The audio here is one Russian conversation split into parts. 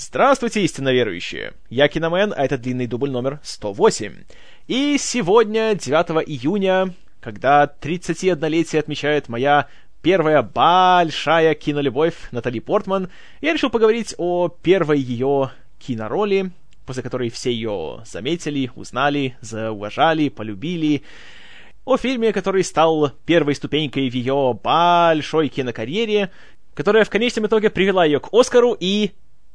Здравствуйте, истинно верующие! Я Киномен, а это длинный дубль номер 108. И сегодня, 9 июня, когда 31-летие отмечает моя первая большая кинолюбовь Натали Портман, я решил поговорить о первой ее кинороли, после которой все ее заметили, узнали, зауважали, полюбили. О фильме, который стал первой ступенькой в ее большой кинокарьере, которая в конечном итоге привела ее к Оскару и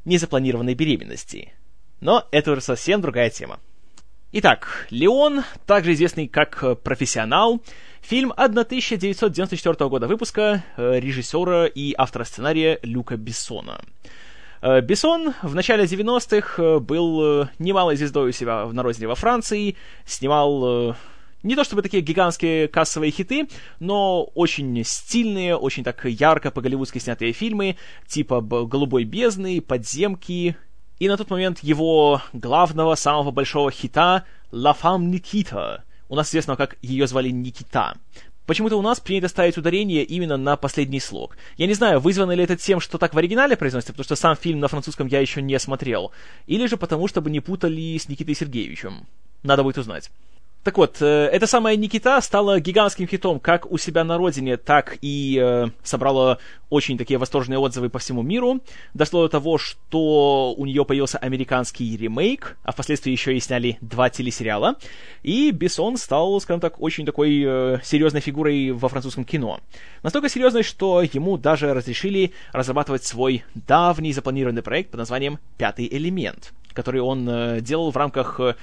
незапланированной беременности. Но это уже совсем другая тема. Итак, «Леон», также известный как «Профессионал», фильм 1994 года выпуска э, режиссера и автора сценария Люка Бессона. Э, Бессон в начале 90-х э, был немалой звездой у себя на родине во Франции, снимал не то чтобы такие гигантские кассовые хиты, но очень стильные, очень так ярко по-голливудски снятые фильмы, типа «Голубой бездны», «Подземки», и на тот момент его главного, самого большого хита «La Femme Nikita», у нас известно, как ее звали Никита. Почему-то у нас принято ставить ударение именно на последний слог. Я не знаю, вызвано ли это тем, что так в оригинале произносится, потому что сам фильм на французском я еще не смотрел, или же потому, чтобы не путали с Никитой Сергеевичем. Надо будет узнать. Так вот, э, эта самая Никита стала гигантским хитом как у себя на родине, так и э, собрала очень такие восторженные отзывы по всему миру. Дошло до того, что у нее появился американский ремейк, а впоследствии еще и сняли два телесериала. И Бессон стал, скажем так, очень такой э, серьезной фигурой во французском кино. Настолько серьезной, что ему даже разрешили разрабатывать свой давний запланированный проект под названием «Пятый элемент», который он э, делал в рамках э,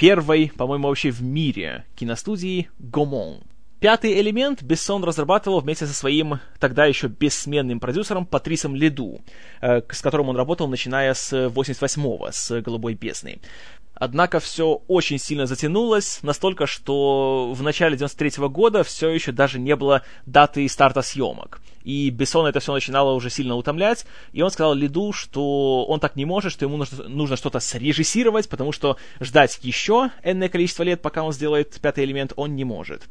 первой, по-моему, вообще в мире киностудии Гомон. Пятый элемент Бессон разрабатывал вместе со своим тогда еще бессменным продюсером Патрисом Леду, э, с которым он работал начиная с 88-го, с «Голубой бездны». Однако все очень сильно затянулось, настолько, что в начале 93 -го года все еще даже не было даты старта съемок. И Бессон это все начинало уже сильно утомлять, и он сказал Лиду, что он так не может, что ему нужно, нужно что-то срежиссировать, потому что ждать еще энное количество лет, пока он сделает пятый элемент, он не может.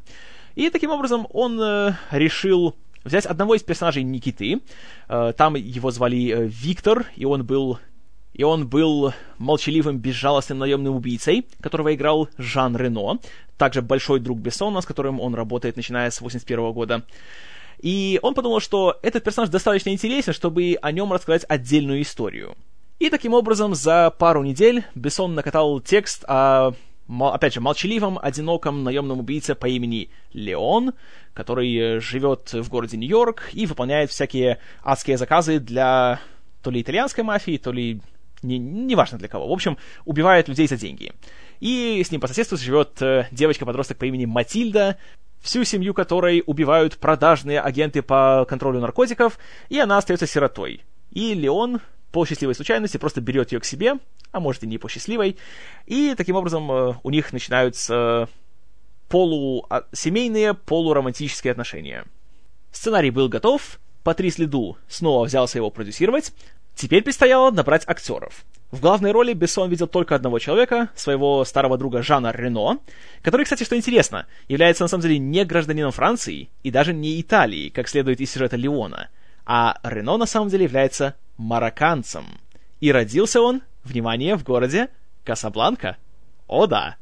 И таким образом он э, решил взять одного из персонажей Никиты. Э, там его звали э, Виктор, и он был и он был молчаливым, безжалостным наемным убийцей, которого играл Жан Рено, также большой друг Бессона, с которым он работает, начиная с 81 года. И он подумал, что этот персонаж достаточно интересен, чтобы о нем рассказать отдельную историю. И таким образом за пару недель Бессон накатал текст о, опять же, молчаливом, одиноком наемном убийце по имени Леон, который живет в городе Нью-Йорк и выполняет всякие адские заказы для то ли итальянской мафии, то ли не, неважно для кого. В общем, убивает людей за деньги. И с ним по соседству живет э, девочка-подросток по имени Матильда, всю семью которой убивают продажные агенты по контролю наркотиков, и она остается сиротой. И Леон по счастливой случайности просто берет ее к себе, а может и не по счастливой, и таким образом э, у них начинаются полусемейные, полуромантические отношения. Сценарий был готов, Патрис Лиду снова взялся его продюсировать, Теперь предстояло набрать актеров. В главной роли Бессон видел только одного человека, своего старого друга Жана Рено, который, кстати, что интересно, является на самом деле не гражданином Франции и даже не Италии, как следует из сюжета Леона, а Рено на самом деле является марокканцем. И родился он, внимание, в городе Касабланка. О да!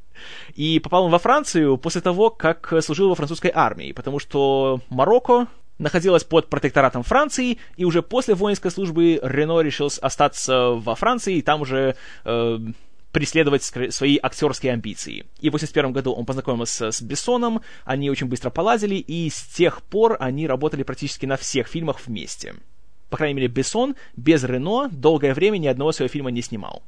И попал он во Францию после того, как служил во французской армии, потому что Марокко находилась под протекторатом Франции, и уже после воинской службы Рено решил остаться во Франции и там уже э, преследовать свои актерские амбиции. И в 81 году он познакомился с Бессоном, они очень быстро поладили, и с тех пор они работали практически на всех фильмах вместе. По крайней мере, Бессон без Рено долгое время ни одного своего фильма не снимал.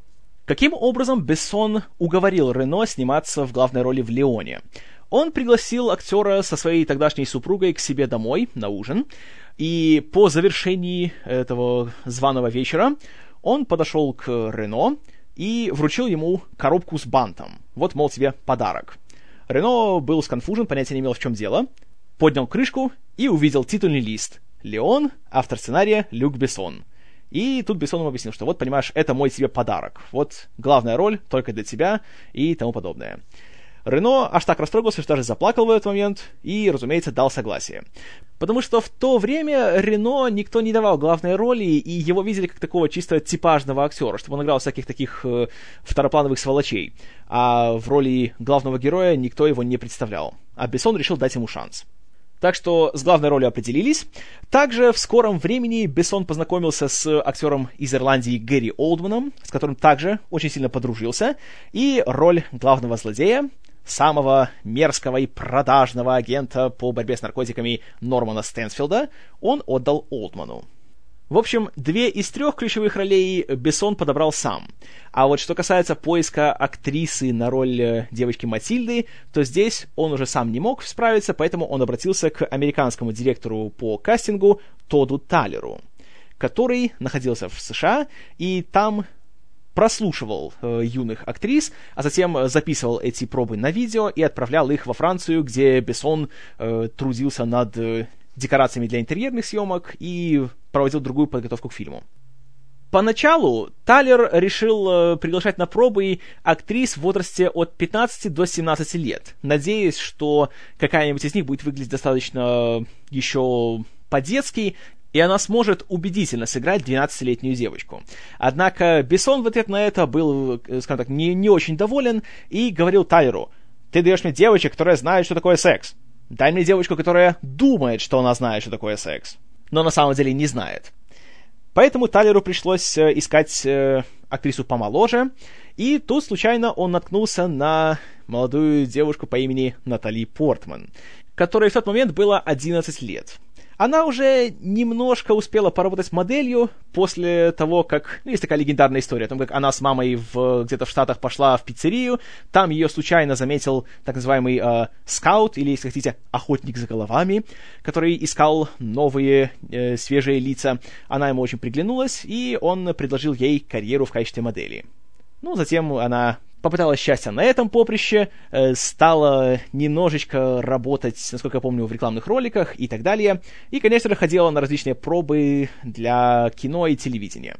Каким образом Бессон уговорил Рено сниматься в главной роли в «Леоне»? Он пригласил актера со своей тогдашней супругой к себе домой на ужин, и по завершении этого званого вечера он подошел к Рено и вручил ему коробку с бантом. Вот, мол, тебе подарок. Рено был сконфужен, понятия не имел, в чем дело, поднял крышку и увидел титульный лист. Леон, автор сценария Люк Бессон. И тут Бессон ему объяснил, что вот, понимаешь, это мой тебе подарок. Вот главная роль только для тебя и тому подобное. Рено аж так растрогался, что даже заплакал в этот момент и, разумеется, дал согласие. Потому что в то время Рено никто не давал главной роли, и его видели как такого чисто типажного актера, чтобы он играл всяких таких э, второплановых сволочей. А в роли главного героя никто его не представлял. А Бессон решил дать ему шанс. Так что с главной ролью определились. Также в скором времени Бессон познакомился с актером из Ирландии Гэри Олдманом, с которым также очень сильно подружился, и роль главного злодея самого мерзкого и продажного агента по борьбе с наркотиками Нормана Стэнсфилда он отдал Олдману. В общем, две из трех ключевых ролей Бессон подобрал сам. А вот что касается поиска актрисы на роль э, девочки Матильды, то здесь он уже сам не мог справиться, поэтому он обратился к американскому директору по кастингу Тоду Талеру, который находился в США, и там прослушивал э, юных актрис, а затем записывал эти пробы на видео и отправлял их во Францию, где Бессон э, трудился над э, декорациями для интерьерных съемок и проводил другую подготовку к фильму. Поначалу Талер решил э, приглашать на пробы актрис в возрасте от 15 до 17 лет, надеясь, что какая-нибудь из них будет выглядеть достаточно еще по-детски, и она сможет убедительно сыграть 12-летнюю девочку. Однако Бессон в ответ на это был, э, скажем так, не, не очень доволен и говорил Тайлеру, «Ты даешь мне девочек, которая знает, что такое секс. Дай мне девочку, которая думает, что она знает, что такое секс, но на самом деле не знает». Поэтому Тайлеру пришлось э, искать э, актрису помоложе, и тут случайно он наткнулся на молодую девушку по имени Натали Портман, которой в тот момент было 11 лет. Она уже немножко успела поработать моделью после того, как... Ну, есть такая легендарная история о том, как она с мамой в, где-то в Штатах пошла в пиццерию, там ее случайно заметил так называемый э, скаут, или, если хотите, охотник за головами, который искал новые э, свежие лица. Она ему очень приглянулась, и он предложил ей карьеру в качестве модели. Ну, затем она попыталась счастья на этом поприще, э, стала немножечко работать, насколько я помню, в рекламных роликах и так далее. И, конечно же, ходила на различные пробы для кино и телевидения.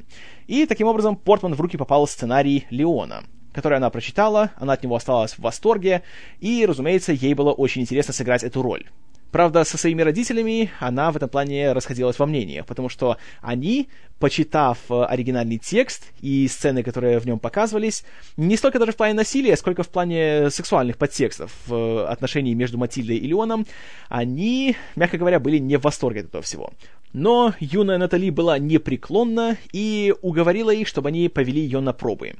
И таким образом Портман в руки попал сценарий Леона, который она прочитала, она от него осталась в восторге, и, разумеется, ей было очень интересно сыграть эту роль. Правда, со своими родителями она в этом плане расходилась во мнениях, потому что они, почитав э, оригинальный текст и сцены, которые в нем показывались, не столько даже в плане насилия, сколько в плане сексуальных подтекстов в э, отношении между Матильдой и Леоном, они, мягко говоря, были не в восторге от этого всего. Но юная Натали была непреклонна и уговорила их, чтобы они повели ее на пробы.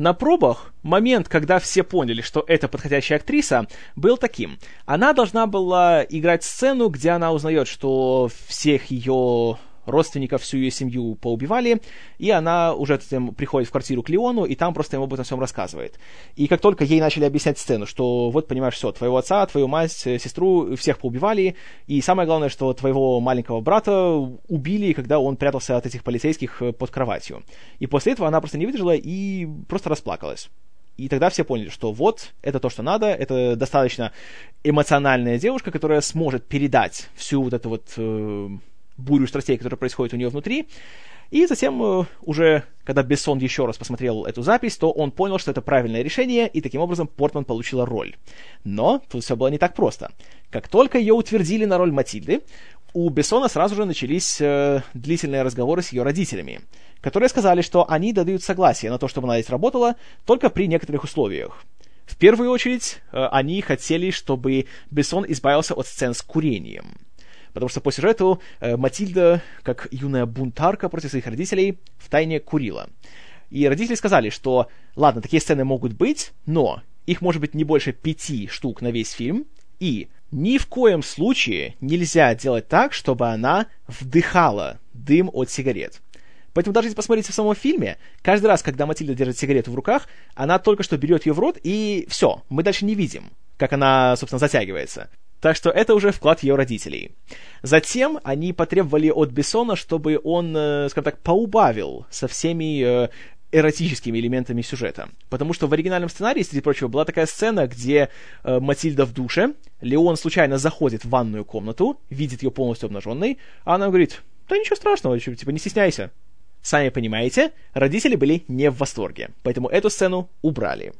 На пробах момент, когда все поняли, что это подходящая актриса, был таким. Она должна была играть сцену, где она узнает, что всех ее родственников, всю ее семью поубивали, и она уже затем приходит в квартиру к Леону, и там просто ему об этом всем рассказывает. И как только ей начали объяснять сцену, что вот, понимаешь, все, твоего отца, твою мать, сестру, всех поубивали, и самое главное, что твоего маленького брата убили, когда он прятался от этих полицейских э, под кроватью. И после этого она просто не выдержала и просто расплакалась. И тогда все поняли, что вот, это то, что надо, это достаточно эмоциональная девушка, которая сможет передать всю вот эту вот э, бурю страстей, которая происходит у нее внутри. И затем, э, уже когда Бессон еще раз посмотрел эту запись, то он понял, что это правильное решение, и таким образом Портман получила роль. Но тут все было не так просто. Как только ее утвердили на роль Матильды, у Бессона сразу же начались э, длительные разговоры с ее родителями, которые сказали, что они дадут согласие на то, чтобы она здесь работала, только при некоторых условиях. В первую очередь, э, они хотели, чтобы Бессон избавился от сцен с курением – Потому что по сюжету э, Матильда, как юная бунтарка против своих родителей, втайне курила. И родители сказали, что, ладно, такие сцены могут быть, но их может быть не больше пяти штук на весь фильм, и ни в коем случае нельзя делать так, чтобы она вдыхала дым от сигарет. Поэтому даже если посмотрите в самом фильме, каждый раз, когда Матильда держит сигарету в руках, она только что берет ее в рот, и все, мы дальше не видим, как она, собственно, затягивается. Так что это уже вклад ее родителей. Затем они потребовали от Бессона, чтобы он, э, скажем так, поубавил со всеми э, эротическими элементами сюжета. Потому что в оригинальном сценарии, среди прочего, была такая сцена, где э, Матильда в душе, Леон случайно заходит в ванную комнату, видит ее полностью обнаженной, а она говорит, да ничего страшного, типа не стесняйся. Сами понимаете, родители были не в восторге, поэтому эту сцену убрали.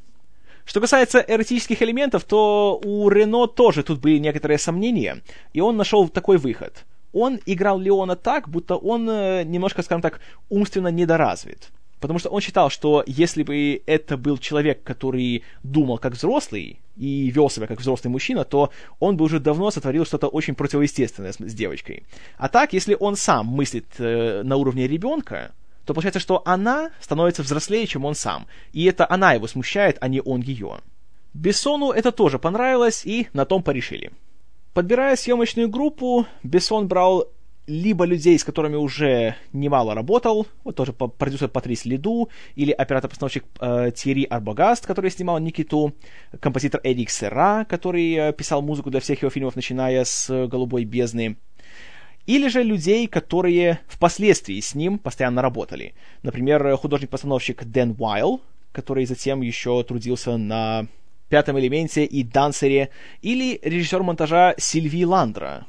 Что касается эротических элементов, то у Рено тоже тут были некоторые сомнения, и он нашел такой выход. Он играл Леона так, будто он э, немножко, скажем так, умственно недоразвит. Потому что он считал, что если бы это был человек, который думал как взрослый и вел себя как взрослый мужчина, то он бы уже давно сотворил что-то очень противоестественное с, с девочкой. А так, если он сам мыслит э, на уровне ребенка, то получается, что она становится взрослее, чем он сам. И это она его смущает, а не он ее. Бессону это тоже понравилось, и на том порешили. Подбирая съемочную группу, Бессон брал либо людей, с которыми уже немало работал, вот тоже продюсер Патрис Лиду, или оператор-постановщик э, Тири Арбогаст, который снимал Никиту, композитор Эрик Сера, который э, писал музыку для всех его фильмов, начиная с «Голубой бездны», или же людей, которые впоследствии с ним постоянно работали. Например, художник-постановщик Дэн Уайл, который затем еще трудился на «Пятом элементе» и «Дансере», или режиссер монтажа Сильви Ландра,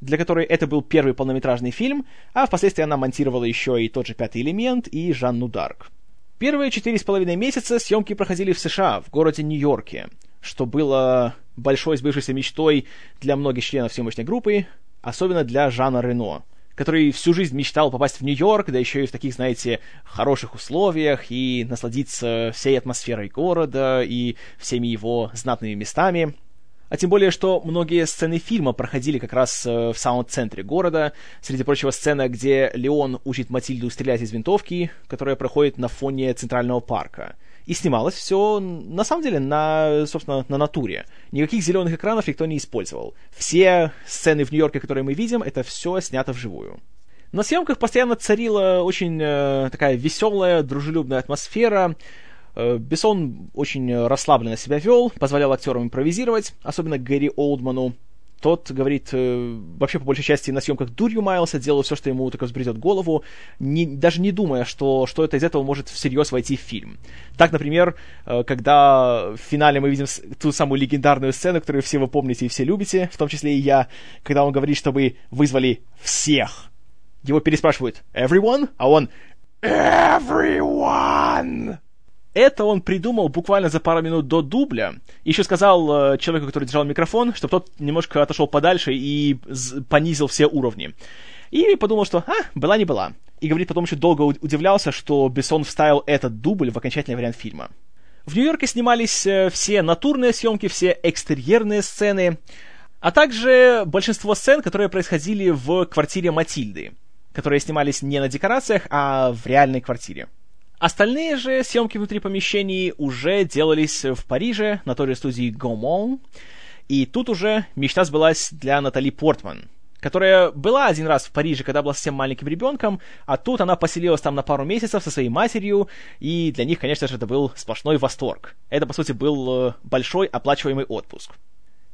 для которой это был первый полнометражный фильм, а впоследствии она монтировала еще и тот же «Пятый элемент» и «Жанну Дарк». Первые четыре с половиной месяца съемки проходили в США, в городе Нью-Йорке, что было большой сбывшейся мечтой для многих членов съемочной группы, особенно для Жана Рено, который всю жизнь мечтал попасть в Нью-Йорк, да еще и в таких, знаете, хороших условиях, и насладиться всей атмосферой города и всеми его знатными местами. А тем более, что многие сцены фильма проходили как раз э, в самом центре города. Среди прочего, сцена, где Леон учит Матильду стрелять из винтовки, которая проходит на фоне Центрального парка. И снималось все, на самом деле, на, собственно, на натуре. Никаких зеленых экранов никто не использовал. Все сцены в Нью-Йорке, которые мы видим, это все снято вживую. На съемках постоянно царила очень э, такая веселая, дружелюбная атмосфера. Э, Бессон очень расслабленно себя вел, позволял актерам импровизировать, особенно Гэри Олдману. Тот говорит, э, вообще по большей части на съемках дурью маялся, делал все, что ему только взбредет голову, не, даже не думая, что что это из этого может всерьез войти в фильм. Так, например, э, когда в финале мы видим ту самую легендарную сцену, которую все вы помните и все любите, в том числе и я, когда он говорит, чтобы вызвали всех. Его переспрашивают «Everyone?» А он «Everyone!» Это он придумал буквально за пару минут до дубля. Еще сказал э, человеку, который держал микрофон, чтобы тот немножко отошел подальше и понизил все уровни. И подумал, что, а, была не была. И говорит, потом еще долго удивлялся, что Бессон вставил этот дубль в окончательный вариант фильма. В Нью-Йорке снимались э, все натурные съемки, все экстерьерные сцены, а также большинство сцен, которые происходили в квартире Матильды, которые снимались не на декорациях, а в реальной квартире. Остальные же съемки внутри помещений уже делались в Париже, на той же студии Gaumont, и тут уже мечта сбылась для Натали Портман, которая была один раз в Париже, когда была совсем маленьким ребенком, а тут она поселилась там на пару месяцев со своей матерью, и для них, конечно же, это был сплошной восторг. Это, по сути, был э, большой оплачиваемый отпуск.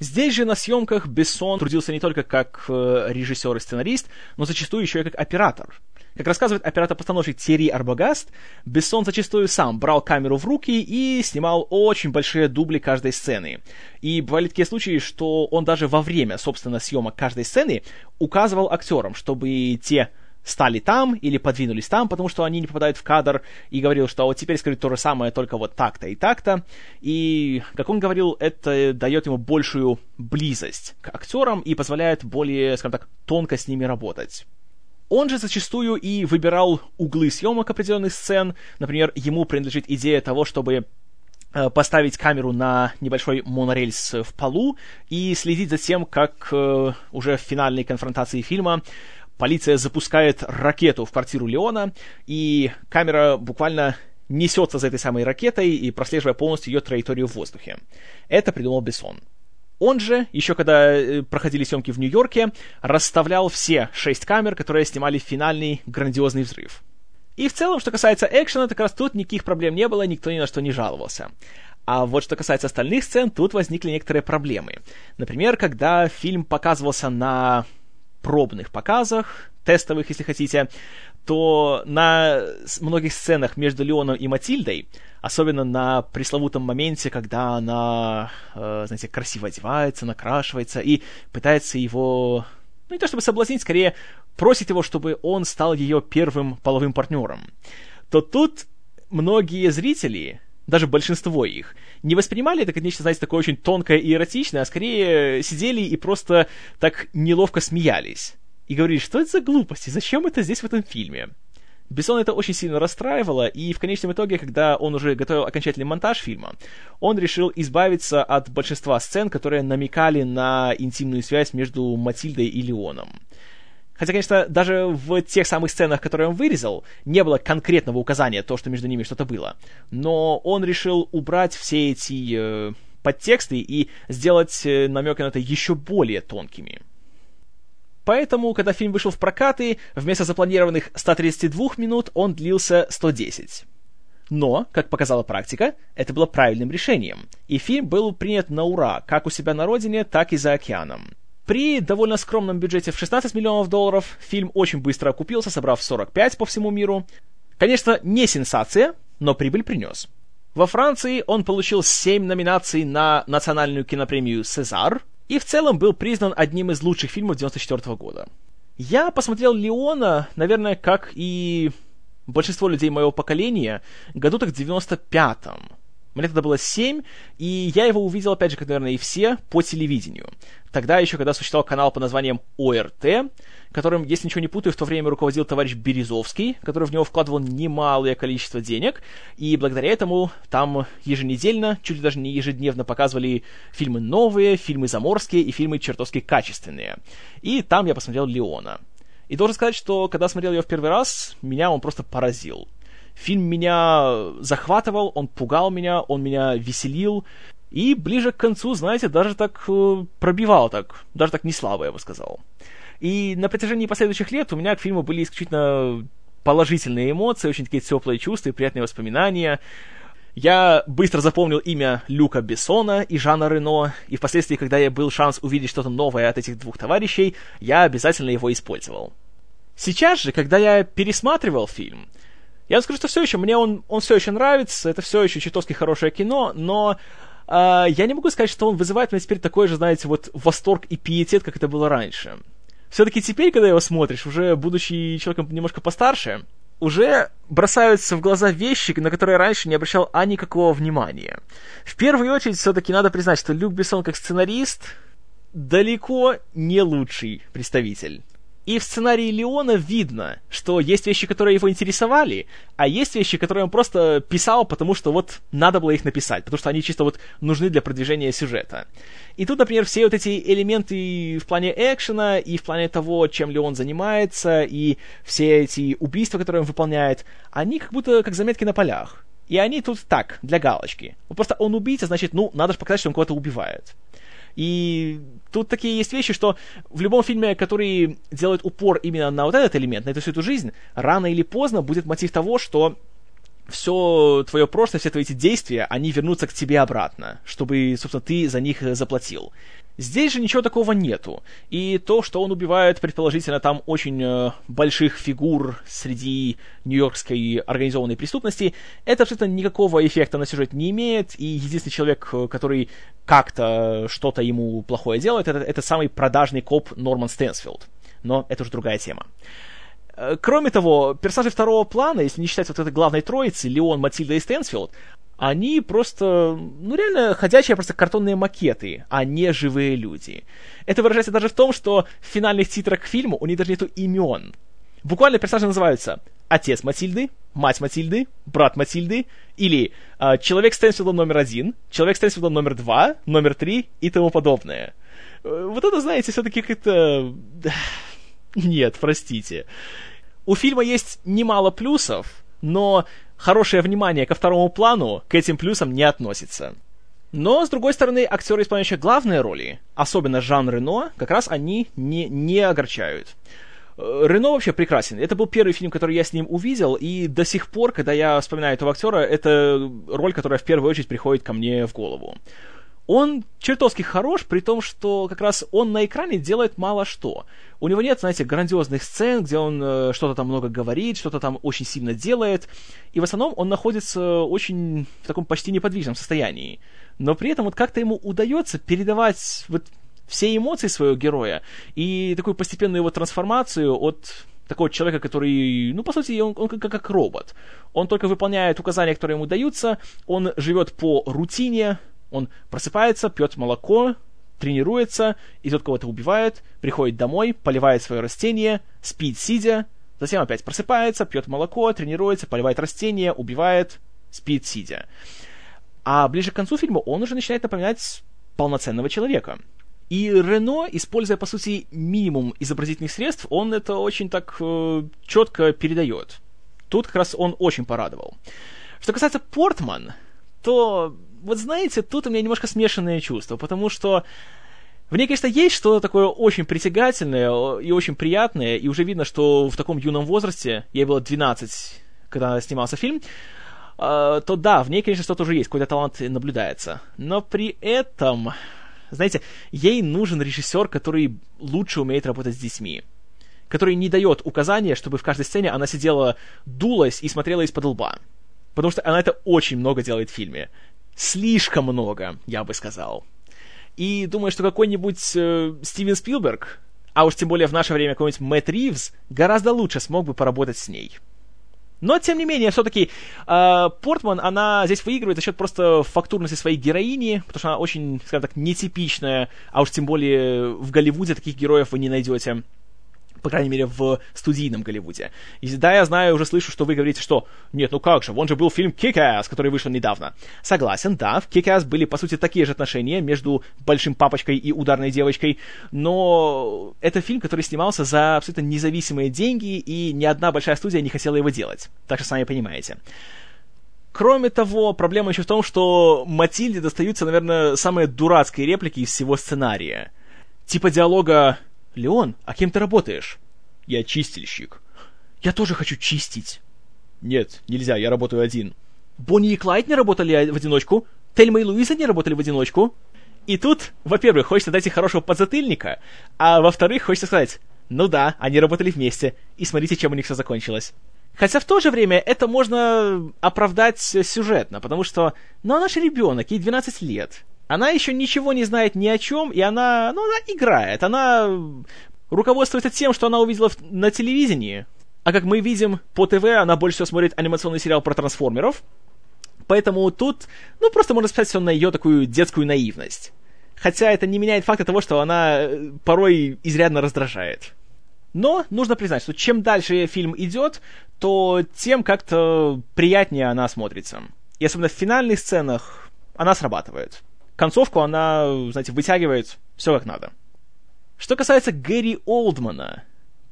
Здесь же на съемках Бессон трудился не только как э, режиссер и сценарист, но зачастую еще и как оператор. Как рассказывает оператор-постановщик Терри Арбагаст, Бессон зачастую сам брал камеру в руки и снимал очень большие дубли каждой сцены. И бывали такие случаи, что он даже во время, собственно, съемок каждой сцены указывал актерам, чтобы те стали там или подвинулись там, потому что они не попадают в кадр, и говорил, что вот теперь скажи то же самое, только вот так-то и так-то. И, как он говорил, это дает ему большую близость к актерам и позволяет более, скажем так, тонко с ними работать. Он же зачастую и выбирал углы съемок определенных сцен. Например, ему принадлежит идея того, чтобы э, поставить камеру на небольшой монорельс в полу и следить за тем, как э, уже в финальной конфронтации фильма полиция запускает ракету в квартиру Леона, и камера буквально несется за этой самой ракетой и прослеживая полностью ее траекторию в воздухе. Это придумал Бессон. Он же, еще когда э, проходили съемки в Нью-Йорке, расставлял все шесть камер, которые снимали финальный грандиозный взрыв. И в целом, что касается экшена, так раз тут никаких проблем не было, никто ни на что не жаловался. А вот что касается остальных сцен, тут возникли некоторые проблемы. Например, когда фильм показывался на пробных показах, тестовых, если хотите, то на многих сценах между Леоном и Матильдой, особенно на пресловутом моменте, когда она, э, знаете, красиво одевается, накрашивается и пытается его, ну не то чтобы соблазнить, скорее просит его, чтобы он стал ее первым половым партнером, то тут многие зрители даже большинство их, не воспринимали это как нечто, знаете, такое очень тонкое и эротичное, а скорее сидели и просто так неловко смеялись. И говорили, что это за глупости, зачем это здесь в этом фильме? Бессон это очень сильно расстраивало, и в конечном итоге, когда он уже готовил окончательный монтаж фильма, он решил избавиться от большинства сцен, которые намекали на интимную связь между Матильдой и Леоном. Хотя, конечно, даже в тех самых сценах, которые он вырезал, не было конкретного указания, то, что между ними что-то было. Но он решил убрать все эти э, подтексты и сделать э, намеки на это еще более тонкими. Поэтому, когда фильм вышел в прокаты, вместо запланированных 132 минут он длился 110. Но, как показала практика, это было правильным решением, и фильм был принят на ура, как у себя на родине, так и за океаном. При довольно скромном бюджете в 16 миллионов долларов фильм очень быстро окупился, собрав 45 по всему миру. Конечно, не сенсация, но прибыль принес. Во Франции он получил 7 номинаций на национальную кинопремию «Сезар», и в целом был признан одним из лучших фильмов 94 года. Я посмотрел «Леона», наверное, как и большинство людей моего поколения, году так в 95-м. Мне тогда было 7, и я его увидел, опять же, как, наверное, и все, по телевидению. Тогда еще, когда существовал канал под названием ОРТ, которым, если ничего не путаю, в то время руководил товарищ Березовский, который в него вкладывал немалое количество денег, и благодаря этому там еженедельно, чуть ли даже не ежедневно показывали фильмы новые, фильмы заморские и фильмы чертовски качественные. И там я посмотрел «Леона». И должен сказать, что когда смотрел ее в первый раз, меня он просто поразил. Фильм меня захватывал, он пугал меня, он меня веселил. И ближе к концу, знаете, даже так э, пробивал так, даже так не слабо, я бы сказал. И на протяжении последующих лет у меня к фильму были исключительно положительные эмоции, очень такие теплые чувства и приятные воспоминания. Я быстро запомнил имя Люка Бессона и Жана Рено, и впоследствии, когда я был шанс увидеть что-то новое от этих двух товарищей, я обязательно его использовал. Сейчас же, когда я пересматривал фильм, я скажу, что все еще, мне он, он все еще нравится, это все еще чертовски хорошее кино, но э, я не могу сказать, что он вызывает у меня теперь такой же, знаете, вот восторг и пиетет, как это было раньше. Все-таки теперь, когда его смотришь, уже будучи человеком немножко постарше, уже бросаются в глаза вещи, на которые раньше не обращал а никакого внимания. В первую очередь, все-таки надо признать, что Люк Бессон как сценарист далеко не лучший представитель. И в сценарии Леона видно, что есть вещи, которые его интересовали, а есть вещи, которые он просто писал, потому что вот надо было их написать, потому что они чисто вот нужны для продвижения сюжета. И тут, например, все вот эти элементы в плане экшена и в плане того, чем Леон занимается, и все эти убийства, которые он выполняет, они как будто как заметки на полях. И они тут так, для галочки. Просто он убийца, значит, ну, надо же показать, что он кого-то убивает. И тут такие есть вещи, что в любом фильме, который делает упор именно на вот этот элемент, на эту всю эту жизнь, рано или поздно будет мотив того, что все твое прошлое, все твои эти действия, они вернутся к тебе обратно, чтобы, собственно, ты за них заплатил. Здесь же ничего такого нету. И то, что он убивает, предположительно, там очень э, больших фигур среди нью-йоркской организованной преступности, это абсолютно никакого эффекта на сюжет не имеет, и единственный человек, э, который как-то что-то ему плохое делает, это, это самый продажный коп Норман Стэнсфилд. Но это уже другая тема. Э, кроме того, персонажи второго плана, если не считать вот этой главной троицы, Леон, Матильда и Стэнсфилд, они просто, ну реально, ходячие просто картонные макеты, а не живые люди. Это выражается даже в том, что в финальных титрах к фильму у них даже нету имен. Буквально персонажи называются отец Матильды, мать Матильды, брат Матильды, или э, человек Стэнсфилда номер один, человек Стэнсфилда номер два, номер три и тому подобное. Э, вот это, знаете, все-таки как-то... Нет, простите. У фильма есть немало плюсов, но хорошее внимание ко второму плану к этим плюсам не относится. Но, с другой стороны, актеры, исполняющие главные роли, особенно Жан Рено, как раз они не, не огорчают. Э, Рено вообще прекрасен. Это был первый фильм, который я с ним увидел, и до сих пор, когда я вспоминаю этого актера, это роль, которая в первую очередь приходит ко мне в голову он чертовски хорош, при том, что как раз он на экране делает мало что. У него нет, знаете, грандиозных сцен, где он э, что-то там много говорит, что-то там очень сильно делает, и в основном он находится очень в таком почти неподвижном состоянии. Но при этом вот как-то ему удается передавать вот все эмоции своего героя и такую постепенную его трансформацию от такого человека, который, ну, по сути, он, он как, как робот. Он только выполняет указания, которые ему даются, он живет по рутине, он просыпается, пьет молоко, тренируется, идет кого-то убивает, приходит домой, поливает свое растение, спит сидя, затем опять просыпается, пьет молоко, тренируется, поливает растение, убивает, спит сидя. А ближе к концу фильма он уже начинает напоминать полноценного человека. И Рено, используя, по сути, минимум изобразительных средств, он это очень так э, четко передает. Тут как раз он очень порадовал. Что касается Портман, то, вот знаете, тут у меня немножко смешанные чувства, потому что в ней, конечно, есть что-то такое очень притягательное и очень приятное, и уже видно, что в таком юном возрасте, ей было 12, когда снимался фильм, э, то да, в ней, конечно, что-то уже есть, какой-то талант наблюдается. Но при этом знаете, ей нужен режиссер, который лучше умеет работать с детьми. Который не дает указания, чтобы в каждой сцене она сидела, дулась и смотрела из-под лба. Потому что она это очень много делает в фильме. Слишком много, я бы сказал. И думаю, что какой-нибудь э, Стивен Спилберг, а уж тем более в наше время какой-нибудь Мэтт Ривз, гораздо лучше смог бы поработать с ней. Но, тем не менее, все-таки э, Портман, она здесь выигрывает за счет просто фактурности своей героини, потому что она очень, скажем так, нетипичная, а уж тем более в Голливуде таких героев вы не найдете по крайней мере, в студийном Голливуде. И да, я знаю, уже слышу, что вы говорите, что нет, ну как же, вон же был фильм Kick-Ass, который вышел недавно. Согласен, да, в Kick-Ass были, по сути, такие же отношения между большим папочкой и ударной девочкой, но это фильм, который снимался за абсолютно независимые деньги, и ни одна большая студия не хотела его делать. Так что сами понимаете. Кроме того, проблема еще в том, что Матильде достаются, наверное, самые дурацкие реплики из всего сценария. Типа диалога «Леон, а кем ты работаешь?» «Я чистильщик». «Я тоже хочу чистить». «Нет, нельзя, я работаю один». «Бонни и Клайд не работали в одиночку? Тельма и Луиза не работали в одиночку?» И тут, во-первых, хочется дать им хорошего подзатыльника, а во-вторых, хочется сказать, ну да, они работали вместе, и смотрите, чем у них все закончилось. Хотя в то же время это можно оправдать сюжетно, потому что, ну она же ребенок, ей 12 лет она еще ничего не знает ни о чем, и она, ну, она играет, она руководствуется тем, что она увидела на телевидении. А как мы видим по ТВ, она больше всего смотрит анимационный сериал про трансформеров. Поэтому тут, ну, просто можно сказать все на ее такую детскую наивность. Хотя это не меняет факта того, что она э, порой изрядно раздражает. Но нужно признать, что чем дальше фильм идет, то тем как-то приятнее она смотрится. И особенно в финальных сценах она срабатывает концовку она, знаете, вытягивает все как надо. Что касается Гэри Олдмана,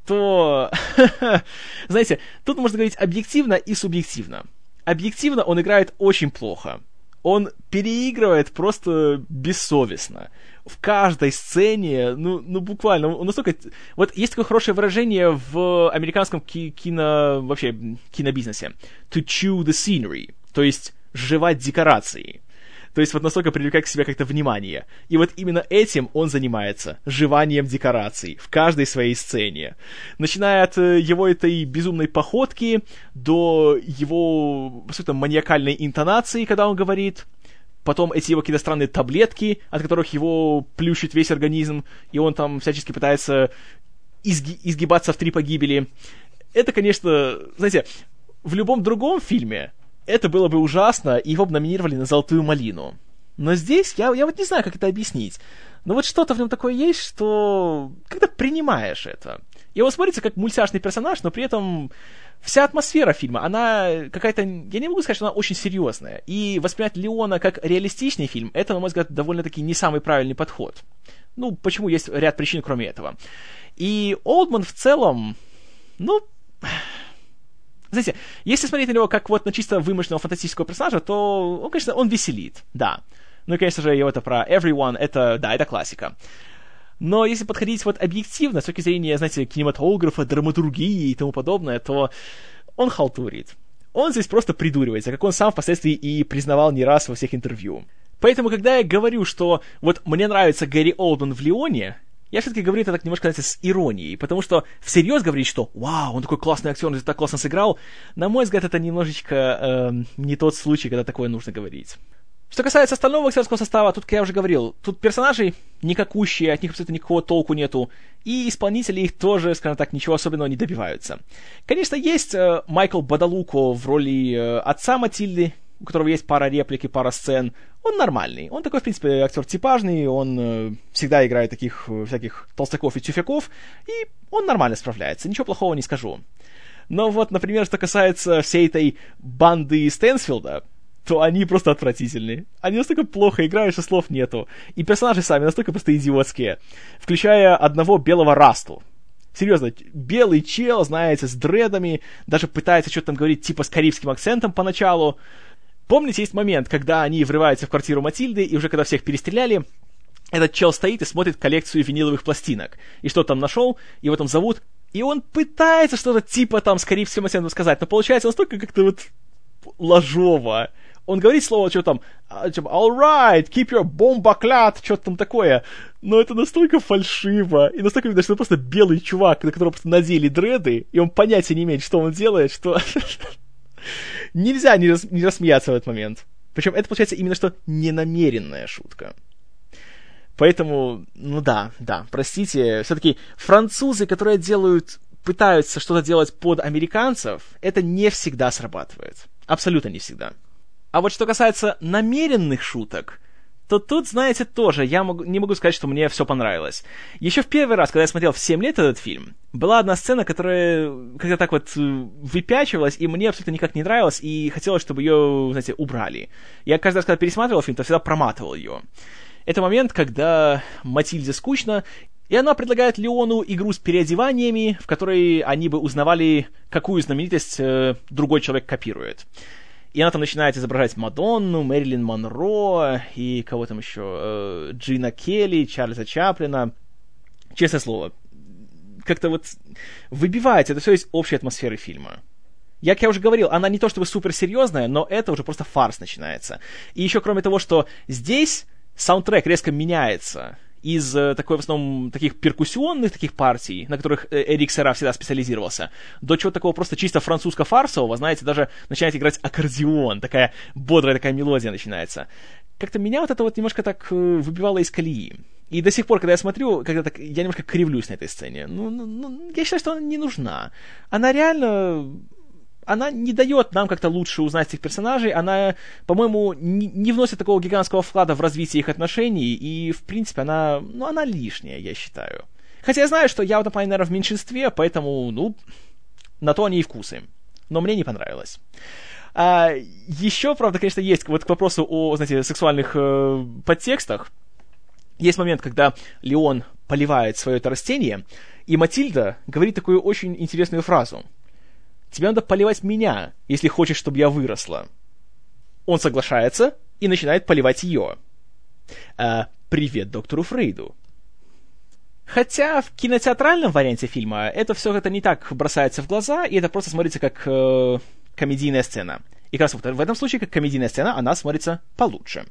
то, знаете, тут можно говорить объективно и субъективно. Объективно он играет очень плохо. Он переигрывает просто бессовестно. В каждой сцене, ну, ну буквально, он настолько... Вот есть такое хорошее выражение в американском ки- кино... вообще кинобизнесе. To chew the scenery. То есть жевать декорации. То есть вот настолько привлекать к себе как-то внимание. И вот именно этим он занимается, жеванием декораций в каждой своей сцене. Начиная от э, его этой безумной походки до его, по маниакальной интонации, когда он говорит, потом эти его какие-то странные таблетки, от которых его плющит весь организм, и он там всячески пытается изги- изгибаться в три погибели. Это, конечно, знаете, в любом другом фильме это было бы ужасно, и его бы номинировали на «Золотую малину». Но здесь я, я вот не знаю, как это объяснить. Но вот что-то в нем такое есть, что когда принимаешь это. И он смотрится как мультяшный персонаж, но при этом вся атмосфера фильма, она какая-то, я не могу сказать, что она очень серьезная. И воспринять Леона как реалистичный фильм, это, на мой взгляд, довольно-таки не самый правильный подход. Ну, почему есть ряд причин, кроме этого. И Олдман в целом, ну, знаете, если смотреть на него как вот на чисто вымышленного фантастического персонажа, то, он, конечно, он веселит, да. Ну и, конечно же, его это про Everyone, это, да, это классика. Но если подходить вот объективно, с точки зрения, знаете, кинематографа, драматургии и тому подобное, то он халтурит. Он здесь просто придуривается, как он сам впоследствии и признавал не раз во всех интервью. Поэтому, когда я говорю, что вот мне нравится Гэри Олдман в Леоне, я все-таки говорю это так немножко, знаете, с иронией, потому что всерьез говорить, что «Вау, он такой классный актер, он так классно сыграл», на мой взгляд, это немножечко э, не тот случай, когда такое нужно говорить. Что касается остального актерского состава, тут, как я уже говорил, тут персонажи никакущие, от них абсолютно никакого толку нету, и исполнители их тоже, скажем так, ничего особенного не добиваются. Конечно, есть э, Майкл Бадалуко в роли э, отца Матильды, у которого есть пара реплик и пара сцен. Он нормальный. Он такой, в принципе, актер типажный, он э, всегда играет таких э, всяких толстяков и тюфяков, и он нормально справляется, ничего плохого не скажу. Но вот, например, что касается всей этой банды Стэнсфилда, то они просто отвратительные. Они настолько плохо играют, что слов нету. И персонажи сами настолько просто идиотские. Включая одного белого Расту. Серьезно, белый чел, знаете, с дредами, даже пытается что-то там говорить типа с карибским акцентом поначалу. Помните, есть момент, когда они врываются в квартиру Матильды, и уже когда всех перестреляли, этот чел стоит и смотрит коллекцию виниловых пластинок. И что там нашел, его там зовут, и он пытается что-то типа там с карибским акцентом сказать, но получается настолько как-то вот ложово он говорит слово, что там, а, типа, all right, keep your bombaklad, что-то там такое. Но это настолько фальшиво, и настолько видно, что это просто белый чувак, на которого просто надели дреды, и он понятия не имеет, что он делает, что... Нельзя не, рас... не рассмеяться в этот момент. Причем это, получается, именно что ненамеренная шутка. Поэтому, ну да, да, простите, все-таки французы, которые делают, пытаются что-то делать под американцев, это не всегда срабатывает. Абсолютно не всегда. А вот что касается намеренных шуток, то тут, знаете, тоже я могу, не могу сказать, что мне все понравилось. Еще в первый раз, когда я смотрел в 7 лет этот фильм, была одна сцена, которая как-то так вот э, выпячивалась, и мне абсолютно никак не нравилась, и хотелось, чтобы ее, знаете, убрали. Я каждый раз, когда пересматривал фильм, то всегда проматывал ее. Это момент, когда Матильде скучно, и она предлагает Леону игру с переодеваниями, в которой они бы узнавали, какую знаменитость э, другой человек копирует. И она там начинает изображать Мадонну, Мэрилин Монро и кого там еще, э, Джина Келли, Чарльза Чаплина. Честное слово, как-то вот выбивается это все из общей атмосферы фильма. Как я уже говорил, она не то чтобы суперсерьезная, но это уже просто фарс начинается. И еще кроме того, что здесь саундтрек резко меняется из э, такой, в основном, таких перкуссионных таких партий, на которых э, Эрик Сера всегда специализировался, до чего такого просто чисто французско-фарсового, знаете, даже начинает играть аккордеон, такая бодрая такая мелодия начинается. Как-то меня вот это вот немножко так э, выбивало из колеи. И до сих пор, когда я смотрю, когда так, я немножко кривлюсь на этой сцене. Ну, ну, ну, я считаю, что она не нужна. Она реально она не дает нам как-то лучше узнать этих персонажей, она, по-моему, не, не вносит такого гигантского вклада в развитие их отношений, и, в принципе, она, ну, она лишняя, я считаю. Хотя я знаю, что я в этом плане, наверное, в меньшинстве, поэтому, ну, на то они и вкусы. Но мне не понравилось. А, еще, правда, конечно, есть вот к вопросу о, знаете, сексуальных э, подтекстах. Есть момент, когда Леон поливает свое это растение, и Матильда говорит такую очень интересную фразу – тебе надо поливать меня, если хочешь, чтобы я выросла. Он соглашается и начинает поливать ее. А, привет доктору Фрейду. Хотя в кинотеатральном варианте фильма это все это не так бросается в глаза, и это просто смотрится как э, комедийная сцена. И как раз вот в этом случае, как комедийная сцена, она смотрится получше.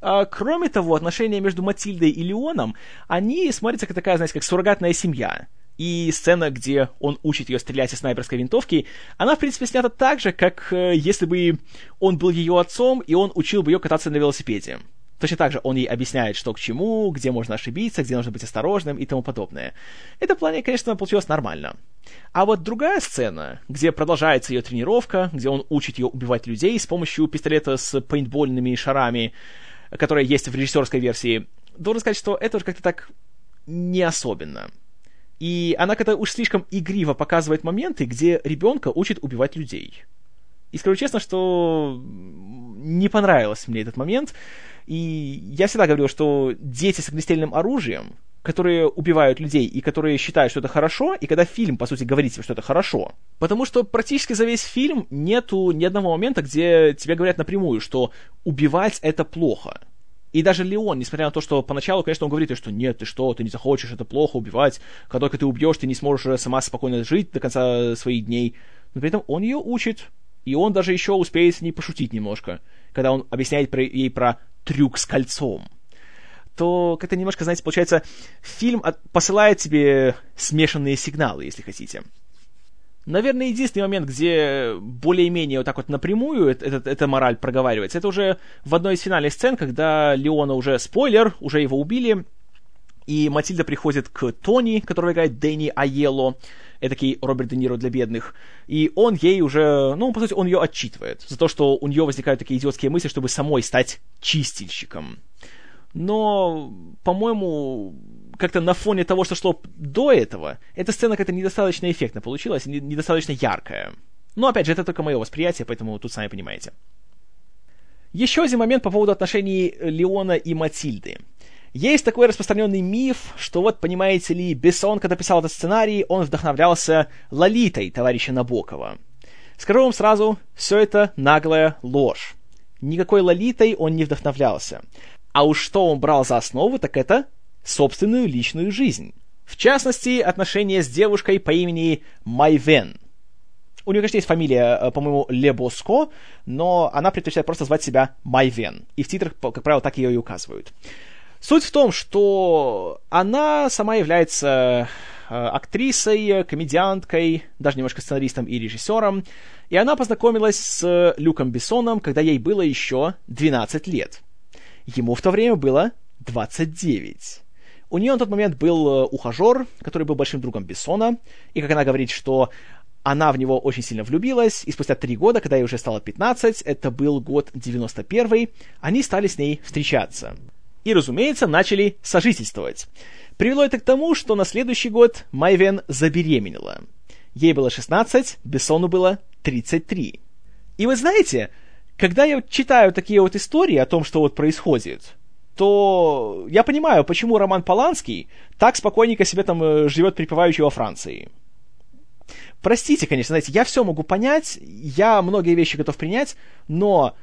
А, кроме того, отношения между Матильдой и Леоном, они смотрятся как такая, знаете, как суррогатная семья. И сцена, где он учит ее стрелять из снайперской винтовки, она, в принципе, снята так же, как э, если бы он был ее отцом, и он учил бы ее кататься на велосипеде. Точно так же он ей объясняет, что к чему, где можно ошибиться, где нужно быть осторожным и тому подобное. Это в плане, конечно, получилось нормально. А вот другая сцена, где продолжается ее тренировка, где он учит ее убивать людей с помощью пистолета с пейнтбольными шарами, которая есть в режиссерской версии, должен сказать, что это уже как-то так не особенно. И она как-то уж слишком игриво показывает моменты, где ребенка учит убивать людей. И скажу честно, что не понравился мне этот момент. И я всегда говорил, что дети с огнестрельным оружием, которые убивают людей и которые считают, что это хорошо, и когда фильм, по сути, говорит тебе, что это хорошо. Потому что практически за весь фильм нету ни одного момента, где тебе говорят напрямую, что убивать это плохо. И даже Леон, несмотря на то, что поначалу, конечно, он говорит, что нет, ты что, ты не захочешь, это плохо убивать, как только ты убьешь, ты не сможешь сама спокойно жить до конца своих дней. Но при этом он ее учит, и он даже еще успеет с ней пошутить немножко, когда он объясняет про, ей про трюк с кольцом. То как-то немножко, знаете, получается, фильм от, посылает тебе смешанные сигналы, если хотите. Наверное, единственный момент, где более-менее вот так вот напрямую эта, эта мораль проговаривается, это уже в одной из финальных сцен, когда Леона уже, спойлер, уже его убили, и Матильда приходит к Тони, который играет Дэнни Айелло, этакий Роберт Де Ниро для бедных, и он ей уже, ну, по сути, он ее отчитывает за то, что у нее возникают такие идиотские мысли, чтобы самой стать чистильщиком. Но, по-моему, как-то на фоне того, что шло до этого, эта сцена как-то недостаточно эффектно получилась, недостаточно яркая. Но, опять же, это только мое восприятие, поэтому тут сами понимаете. Еще один момент по поводу отношений Леона и Матильды. Есть такой распространенный миф, что вот, понимаете ли, Бессон, когда писал этот сценарий, он вдохновлялся Лолитой товарища Набокова. Скажу вам сразу, все это наглая ложь. Никакой Лолитой он не вдохновлялся. А уж что он брал за основу, так это собственную личную жизнь. В частности, отношения с девушкой по имени Майвен. У нее, конечно, есть фамилия, э, по-моему, Лебоско, но она предпочитает просто звать себя Майвен. И в титрах, как правило, так ее и указывают. Суть в том, что она сама является э, актрисой, комедианткой, даже немножко сценаристом и режиссером, и она познакомилась с Люком Бессоном, когда ей было еще 12 лет. Ему в то время было 29. У нее на тот момент был э, ухажер, который был большим другом Бессона, и, как она говорит, что она в него очень сильно влюбилась, и спустя три года, когда ей уже стало 15, это был год 91 они стали с ней встречаться и, разумеется, начали сожительствовать. Привело это к тому, что на следующий год Майвен забеременела. Ей было 16, Бессону было 33. И вы знаете, когда я читаю такие вот истории о том, что вот происходит, то я понимаю, почему Роман Поланский так спокойненько себе там э, живет припеваючи во Франции. Простите, конечно, знаете, я все могу понять, я многие вещи готов принять, но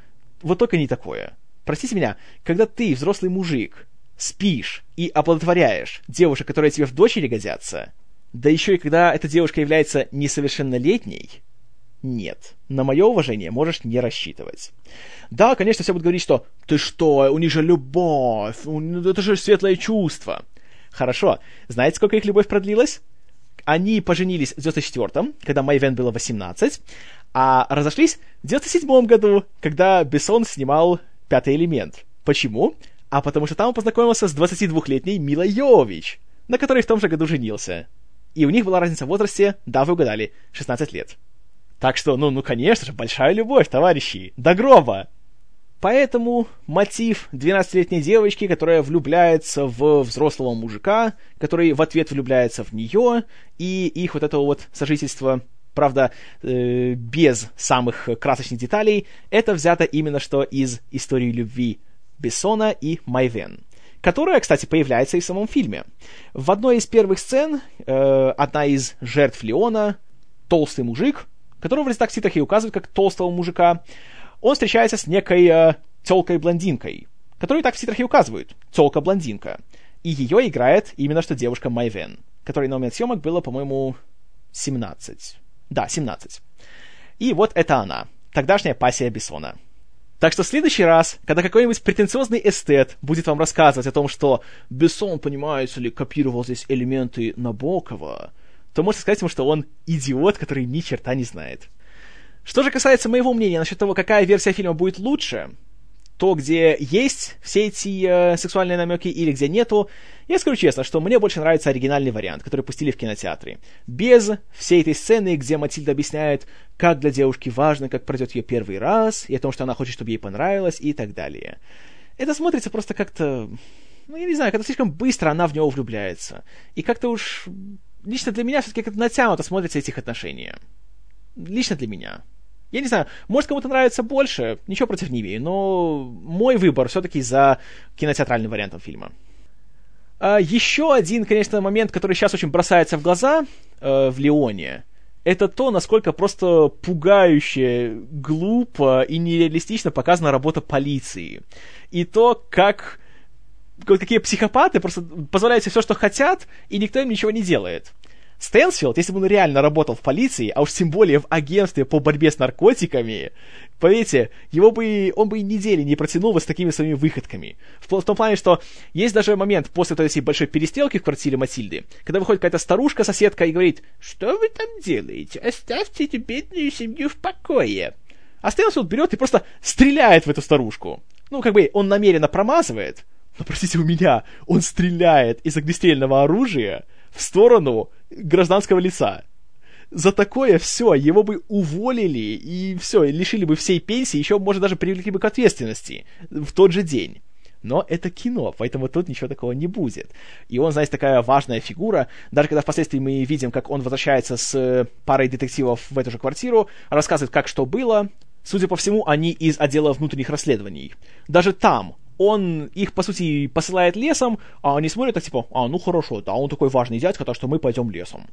вот только не такое простите меня, когда ты, взрослый мужик, спишь и оплодотворяешь девушек, которые тебе в дочери годятся, да еще и когда эта девушка является несовершеннолетней, нет, на мое уважение можешь не рассчитывать. Да, конечно, все будут говорить, что «ты что, у них же любовь, это же светлое чувство». Хорошо, знаете, сколько их любовь продлилась? Они поженились в 94-м, когда Майвен было 18, а разошлись в 97-м году, когда Бессон снимал пятый элемент. Почему? А потому что там он познакомился с 22-летней Милой Йович, на которой в том же году женился. И у них была разница в возрасте, да, вы угадали, 16 лет. Так что, ну, ну, конечно же, большая любовь, товарищи, до гроба. Поэтому мотив 12-летней девочки, которая влюбляется в взрослого мужика, который в ответ влюбляется в нее, и их вот этого вот сожительства правда, э, без самых красочных деталей, это взято именно что из истории любви Бессона и Майвен, которая, кстати, появляется и в самом фильме. В одной из первых сцен э, одна из жертв Леона, толстый мужик, которого в редакциях и указывают как толстого мужика, он встречается с некой э, телкой-блондинкой, которую так в титрах и указывают, телка-блондинка. И ее играет именно что девушка Майвен, которой на момент съемок было, по-моему, 17. Да, 17. И вот это она, тогдашняя пассия Бессона. Так что в следующий раз, когда какой-нибудь претенциозный эстет будет вам рассказывать о том, что Бессон, понимаете ли, копировал здесь элементы Набокова, то можете сказать ему, что он идиот, который ни черта не знает. Что же касается моего мнения насчет того, какая версия фильма будет лучше, то, где есть все эти э, сексуальные намеки или где нету, я скажу честно, что мне больше нравится оригинальный вариант, который пустили в кинотеатре. Без всей этой сцены, где Матильда объясняет, как для девушки важно, как пройдет ее первый раз, и о том, что она хочет, чтобы ей понравилось, и так далее. Это смотрится просто как-то... Ну, я не знаю, когда слишком быстро она в него влюбляется. И как-то уж... Лично для меня все-таки как-то натянуто смотрятся этих отношения. Лично для меня. Я не знаю, может кому-то нравится больше, ничего против не имею, но мой выбор все-таки за кинотеатральным вариантом фильма. А, еще один, конечно, момент, который сейчас очень бросается в глаза э, в Леоне, это то, насколько просто пугающе, глупо и нереалистично показана работа полиции. И то, как какие психопаты просто позволяют себе все, что хотят, и никто им ничего не делает. Стэнсфилд, если бы он реально работал в полиции, а уж тем более в агентстве по борьбе с наркотиками, поверьте, его бы, он бы и недели не протянул бы с такими своими выходками. В, в том плане, что есть даже момент после той всей большой перестрелки в квартире Матильды, когда выходит какая-то старушка-соседка и говорит, что вы там делаете? Оставьте эту бедную семью в покое. А Стэнсфилд берет и просто стреляет в эту старушку. Ну, как бы он намеренно промазывает, но, простите, у меня он стреляет из огнестрельного оружия в сторону гражданского лица. За такое все, его бы уволили и все, лишили бы всей пенсии, еще, может, даже привлекли бы к ответственности в тот же день. Но это кино, поэтому тут ничего такого не будет. И он, знаете, такая важная фигура. Даже когда впоследствии мы видим, как он возвращается с парой детективов в эту же квартиру, рассказывает, как что было. Судя по всему, они из отдела внутренних расследований. Даже там он их, по сути, посылает лесом, а они смотрят так, типа, а, ну хорошо, да, он такой важный дядька, так что мы пойдем лесом.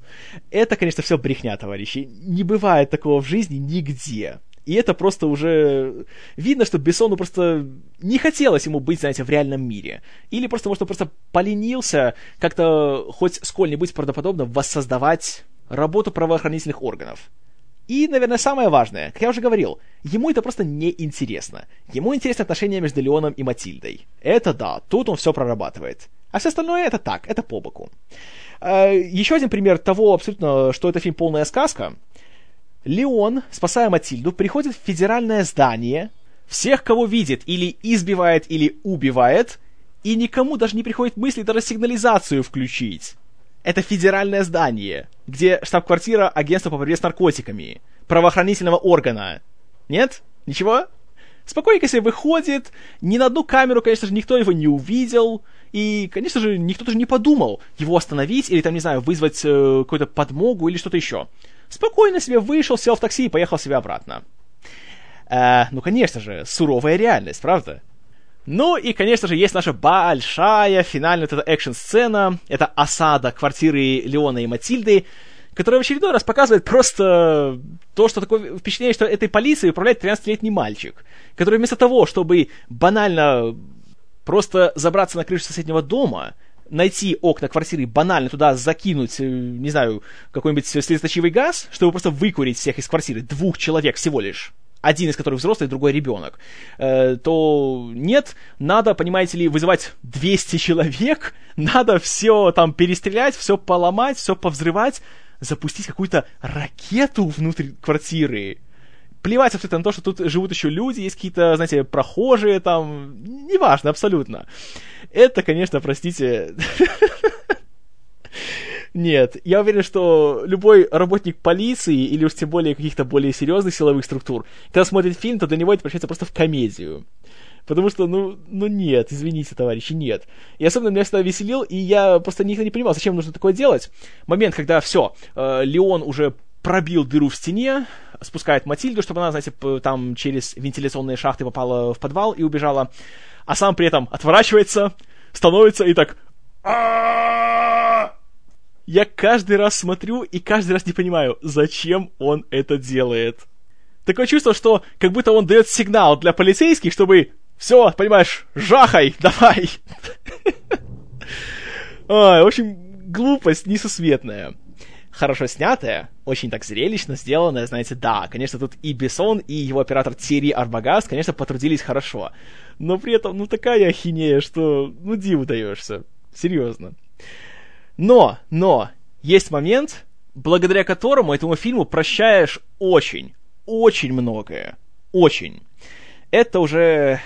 Это, конечно, все брехня, товарищи. Не бывает такого в жизни нигде. И это просто уже... Видно, что Бессону просто не хотелось ему быть, знаете, в реальном мире. Или просто, может, он просто поленился как-то хоть сколь-нибудь правдоподобно воссоздавать работу правоохранительных органов. И, наверное, самое важное, как я уже говорил, ему это просто не интересно. Ему интересны отношения между Леоном и Матильдой. Это да, тут он все прорабатывает. А все остальное это так, это по боку. А, еще один пример того абсолютно, что это фильм полная сказка. Леон, спасая Матильду, приходит в федеральное здание, всех, кого видит, или избивает, или убивает, и никому даже не приходит мысли даже сигнализацию включить. Это федеральное здание, где штаб-квартира агентства по борьбе с наркотиками, правоохранительного органа. Нет? Ничего? Спокойненько себе выходит, ни на одну камеру, конечно же, никто его не увидел, и, конечно же, никто даже не подумал его остановить или, там, не знаю, вызвать э, какую-то подмогу или что-то еще. Спокойно себе вышел, сел в такси и поехал себе обратно. Э, ну, конечно же, суровая реальность, правда? Ну и, конечно же, есть наша большая финальная вот эта экшн-сцена. Это осада квартиры Леона и Матильды, которая в очередной раз показывает просто то, что такое впечатление, что этой полицией управляет 13-летний мальчик, который вместо того, чтобы банально просто забраться на крышу соседнего дома, найти окна квартиры, банально туда закинуть, э, не знаю, какой-нибудь слезоточивый газ, чтобы просто выкурить всех из квартиры, двух человек всего лишь, один из которых взрослый, другой ребенок, э, то нет, надо, понимаете ли, вызывать 200 человек, надо все там перестрелять, все поломать, все повзрывать, запустить какую-то ракету внутрь квартиры. Плевать абсолютно на то, что тут живут еще люди, есть какие-то, знаете, прохожие там, неважно абсолютно. Это, конечно, простите, Нет, я уверен, что любой работник полиции, или уж тем более каких-то более серьезных силовых структур, когда смотрит фильм, то для него это превращается просто в комедию. Потому что, ну, ну нет, извините, товарищи, нет. И особенно меня всегда веселил, и я просто никогда не понимал, зачем нужно такое делать. Момент, когда все, э, Леон уже пробил дыру в стене, спускает Матильду, чтобы она, знаете, там через вентиляционные шахты попала в подвал и убежала, а сам при этом отворачивается, становится и так я каждый раз смотрю и каждый раз не понимаю, зачем он это делает. Такое чувство, что как будто он дает сигнал для полицейских, чтобы все, понимаешь, жахай, давай. Ой, в общем, глупость несусветная. Хорошо снятая, очень так зрелищно сделанная, знаете, да, конечно, тут и Бессон, и его оператор Терри Арбагаст, конечно, потрудились хорошо. Но при этом, ну, такая ахинея, что, ну, диву даешься. Серьезно. Но, но, есть момент, благодаря которому этому фильму прощаешь очень, очень многое. Очень. Это уже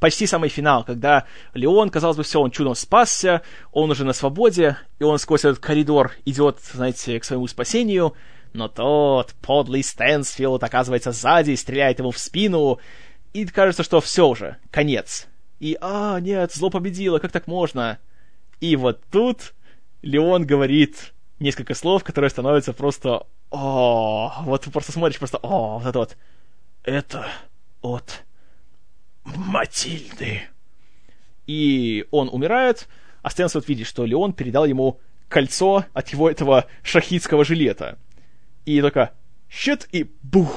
почти самый финал, когда Леон, казалось бы, все, он чудом спасся, он уже на свободе, и он сквозь этот коридор идет, знаете, к своему спасению, но тот подлый Стэнсфилд оказывается сзади, стреляет ему в спину, и кажется, что все уже, конец. И, а, нет, зло победило, как так можно? И вот тут Леон говорит несколько слов, которые становятся просто... О, вот ты просто смотришь, просто... О, вот это вот. Это от Матильды. И он умирает, а Стэнсфорд видит, что Леон передал ему кольцо от его этого шахидского жилета. И только щит и бух.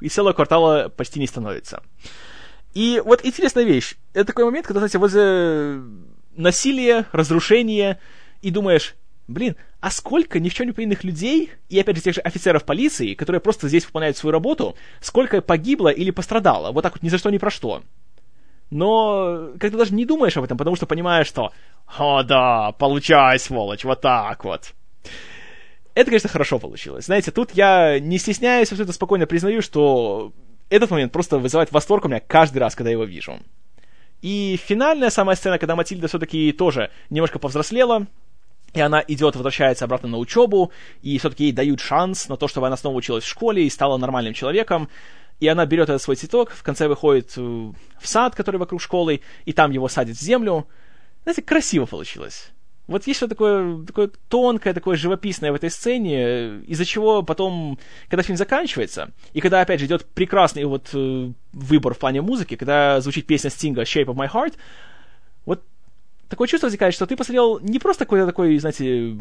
И целого квартала почти не становится. И вот интересная вещь. Это такой момент, когда, знаете, возле насилия, разрушения, и думаешь, блин, а сколько ни в чем не повинных людей, и опять же тех же офицеров полиции, которые просто здесь выполняют свою работу, сколько погибло или пострадало, вот так вот ни за что ни про что. Но когда даже не думаешь об этом, потому что понимаешь, что «О, да, получай, сволочь, вот так вот». Это, конечно, хорошо получилось. Знаете, тут я не стесняюсь, абсолютно спокойно признаю, что этот момент просто вызывает восторг у меня каждый раз, когда его вижу. И финальная самая сцена, когда Матильда все-таки тоже немножко повзрослела, и она идет, возвращается обратно на учебу, и все-таки ей дают шанс на то, чтобы она снова училась в школе и стала нормальным человеком. И она берет этот свой цветок, в конце выходит э, в сад, который вокруг школы, и там его садит в землю. Знаете, красиво получилось. Вот есть что-то такое, такое тонкое, такое живописное в этой сцене, из-за чего потом, когда фильм заканчивается, и когда, опять же, идет прекрасный вот э, выбор в плане музыки, когда звучит песня Стинга «Shape of my heart», такое чувство возникает, что ты посмотрел не просто какой-то такой, знаете,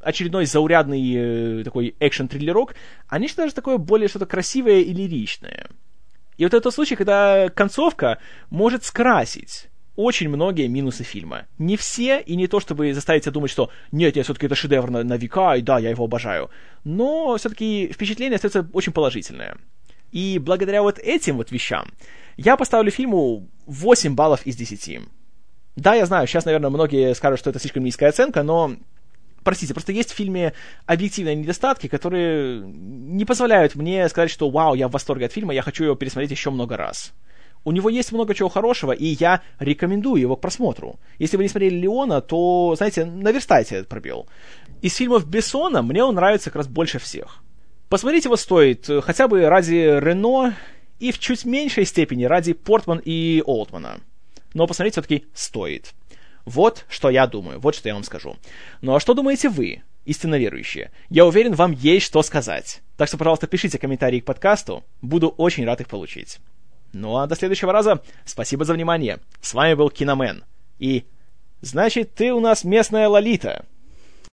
очередной заурядный э, такой экшен-триллерок, а нечто даже такое более что-то красивое и лиричное. И вот это тот случай, когда концовка может скрасить очень многие минусы фильма. Не все, и не то, чтобы заставить себя думать, что нет, нет, все-таки это шедевр на, на века, и да, я его обожаю. Но все-таки впечатление остается очень положительное. И благодаря вот этим вот вещам я поставлю фильму 8 баллов из 10. Да, я знаю, сейчас, наверное, многие скажут, что это слишком низкая оценка, но простите, просто есть в фильме объективные недостатки, которые не позволяют мне сказать, что вау, я в восторге от фильма, я хочу его пересмотреть еще много раз. У него есть много чего хорошего, и я рекомендую его к просмотру. Если вы не смотрели Леона, то, знаете, наверстайте этот пробел. Из фильмов Бессона мне он нравится как раз больше всех. Посмотреть его стоит э, хотя бы ради Рено и в чуть меньшей степени ради Портман и Олдмана но посмотреть все-таки стоит. Вот что я думаю, вот что я вам скажу. Ну а что думаете вы, истинно верующие? Я уверен, вам есть что сказать. Так что, пожалуйста, пишите комментарии к подкасту, буду очень рад их получить. Ну а до следующего раза, спасибо за внимание. С вами был Киномен. И, значит, ты у нас местная Лолита.